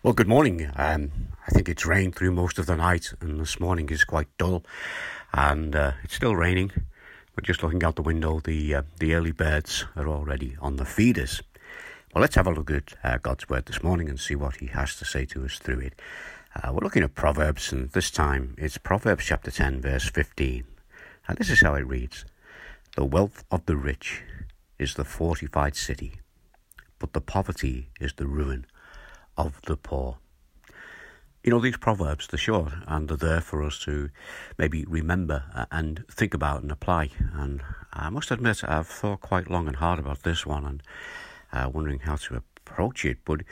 Well, good morning. Um, I think it's rained through most of the night, and this morning is quite dull, and uh, it's still raining. But just looking out the window, the uh, the early birds are already on the feeders. Well, let's have a look at uh, God's word this morning and see what He has to say to us through it. Uh, we're looking at Proverbs, and this time it's Proverbs chapter ten, verse fifteen, and this is how it reads: "The wealth of the rich is the fortified city, but the poverty is the ruin." Of the poor. You know, these proverbs, they're short and they're there for us to maybe remember and think about and apply. And I must admit, I've thought quite long and hard about this one and uh, wondering how to approach it. But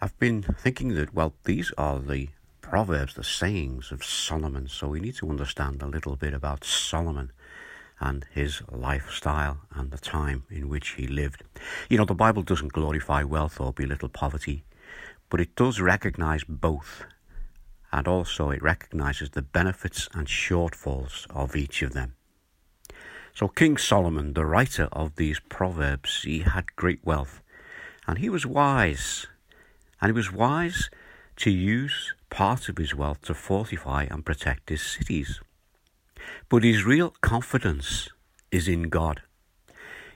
I've been thinking that, well, these are the proverbs, the sayings of Solomon. So we need to understand a little bit about Solomon and his lifestyle and the time in which he lived. You know, the Bible doesn't glorify wealth or belittle poverty but it does recognize both, and also it recognizes the benefits and shortfalls of each of them. So, King Solomon, the writer of these proverbs, he had great wealth, and he was wise, and he was wise to use part of his wealth to fortify and protect his cities. But his real confidence is in God.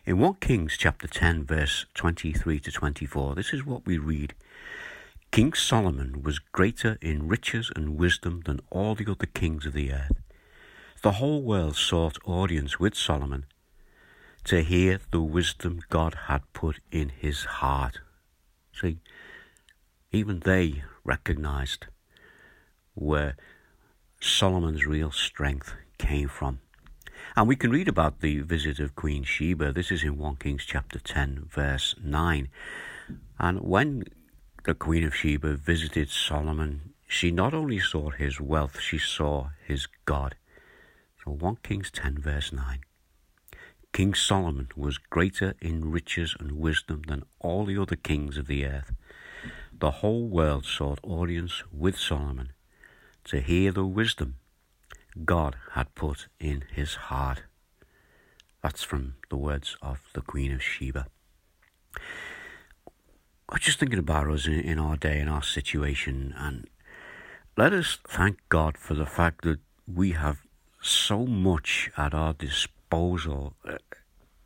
In 1 Kings chapter 10 verse 23 to 24 this is what we read King Solomon was greater in riches and wisdom than all the other kings of the earth. The whole world sought audience with Solomon to hear the wisdom God had put in his heart. See, even they recognized where Solomon's real strength came from. And we can read about the visit of Queen Sheba. This is in 1 Kings chapter 10, verse 9. And when the Queen of Sheba visited Solomon, she not only saw his wealth, she saw his God. So 1 Kings 10, verse 9. King Solomon was greater in riches and wisdom than all the other kings of the earth. The whole world sought audience with Solomon to hear the wisdom God had put in his heart. That's from the words of the Queen of Sheba. I was just thinking about us in, in our day, in our situation, and let us thank God for the fact that we have so much at our disposal uh,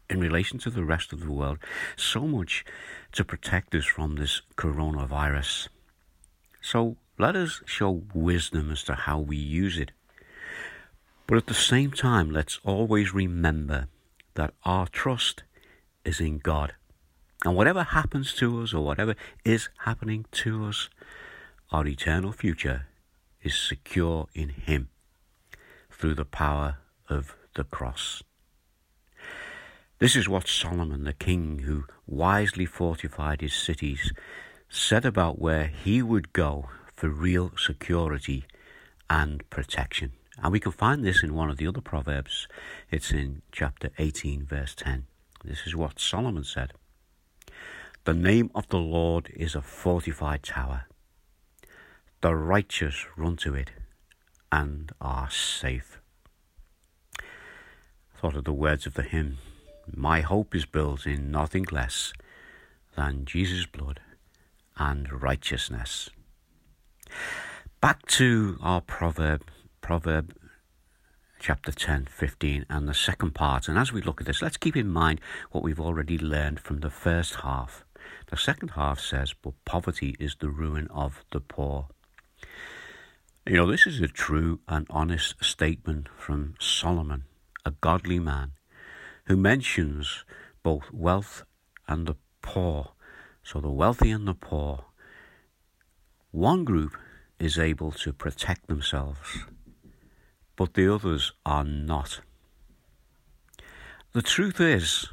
in relation to the rest of the world, so much to protect us from this coronavirus. So let us show wisdom as to how we use it. But at the same time, let's always remember that our trust is in God. And whatever happens to us or whatever is happening to us, our eternal future is secure in Him through the power of the cross. This is what Solomon, the king who wisely fortified his cities, said about where he would go for real security and protection. And we can find this in one of the other Proverbs. It's in chapter 18, verse 10. This is what Solomon said. The name of the Lord is a fortified tower. The righteous run to it and are safe. Thought of the words of the hymn My hope is built in nothing less than Jesus' blood and righteousness. Back to our proverb, proverb chapter 10, 15, and the second part. And as we look at this, let's keep in mind what we've already learned from the first half. The second half says, But poverty is the ruin of the poor. You know, this is a true and honest statement from Solomon, a godly man, who mentions both wealth and the poor. So the wealthy and the poor. One group is able to protect themselves, but the others are not. The truth is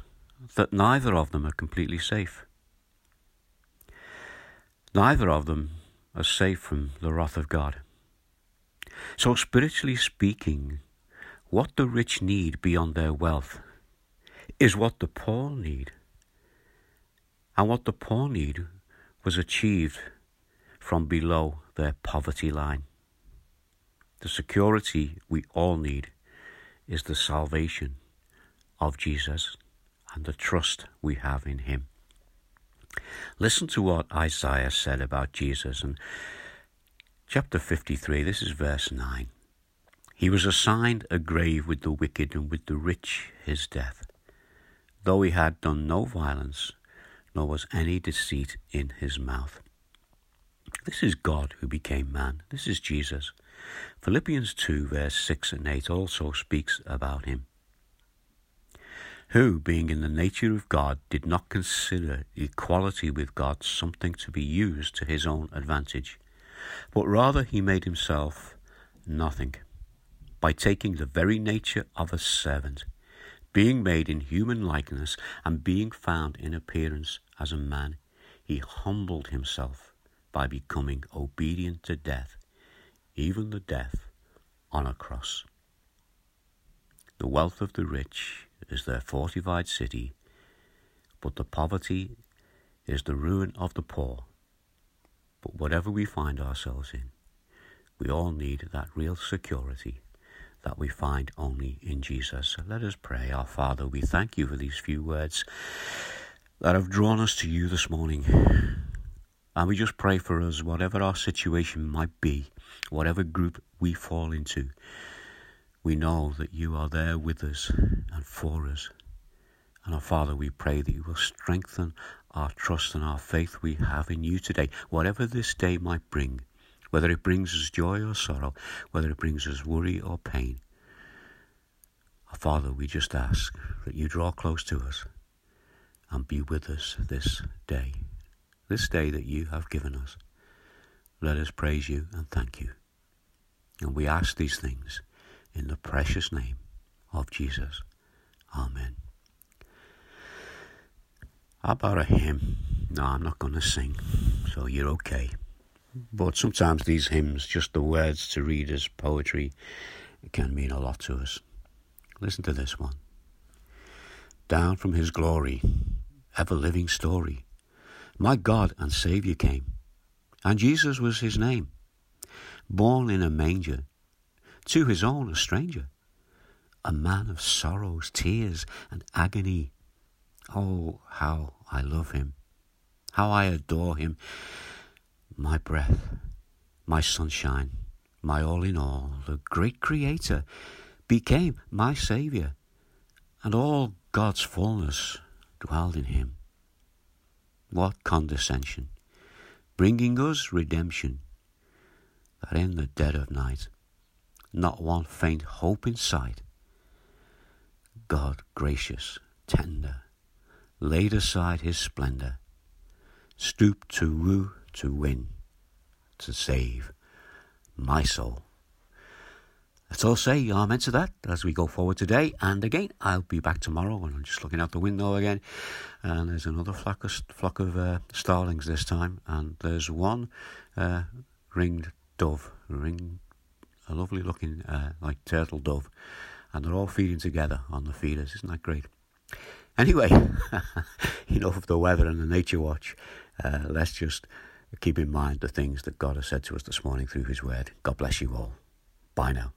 that neither of them are completely safe. Neither of them are safe from the wrath of God. So, spiritually speaking, what the rich need beyond their wealth is what the poor need. And what the poor need was achieved from below their poverty line. The security we all need is the salvation of Jesus and the trust we have in Him. Listen to what Isaiah said about Jesus in chapter 53. This is verse 9. He was assigned a grave with the wicked and with the rich his death, though he had done no violence, nor was any deceit in his mouth. This is God who became man. This is Jesus. Philippians 2, verse 6 and 8 also speaks about him. Who, being in the nature of God, did not consider equality with God something to be used to his own advantage, but rather he made himself nothing by taking the very nature of a servant, being made in human likeness, and being found in appearance as a man, he humbled himself by becoming obedient to death, even the death on a cross. The wealth of the rich is their fortified city, but the poverty is the ruin of the poor. But whatever we find ourselves in, we all need that real security that we find only in Jesus. So let us pray. Our Father, we thank you for these few words that have drawn us to you this morning. And we just pray for us, whatever our situation might be, whatever group we fall into, we know that you are there with us and for us. And our Father, we pray that you will strengthen our trust and our faith we have in you today, whatever this day might bring whether it brings us joy or sorrow, whether it brings us worry or pain. Our Father, we just ask that you draw close to us and be with us this day, this day that you have given us. Let us praise you and thank you. And we ask these things in the precious name of Jesus. Amen. How about a hymn? No, I'm not going to sing, so you're okay. But sometimes these hymns, just the words to read as poetry, can mean a lot to us. Listen to this one. Down from his glory, ever living story, my God and Saviour came, and Jesus was his name. Born in a manger, to his own a stranger, a man of sorrows, tears, and agony. Oh, how I love him, how I adore him my breath, my sunshine, my all in all, the great Creator, became my Saviour, and all God's fullness dwelled in him. What condescension, bringing us redemption, that in the dead of night, not one faint hope in sight, God gracious, tender, laid aside his splendour, stooped to woo to win, to save my soul. Let's all say amen to that as we go forward today. And again, I'll be back tomorrow and I'm just looking out the window again. And there's another flock of, flock of uh, starlings this time. And there's one uh, ringed dove, ring, a lovely looking uh, like turtle dove. And they're all feeding together on the feeders. Isn't that great? Anyway, enough of the weather and the nature watch. Uh, let's just keep in mind the things that God has said to us this morning through His Word. God bless you all. Bye now.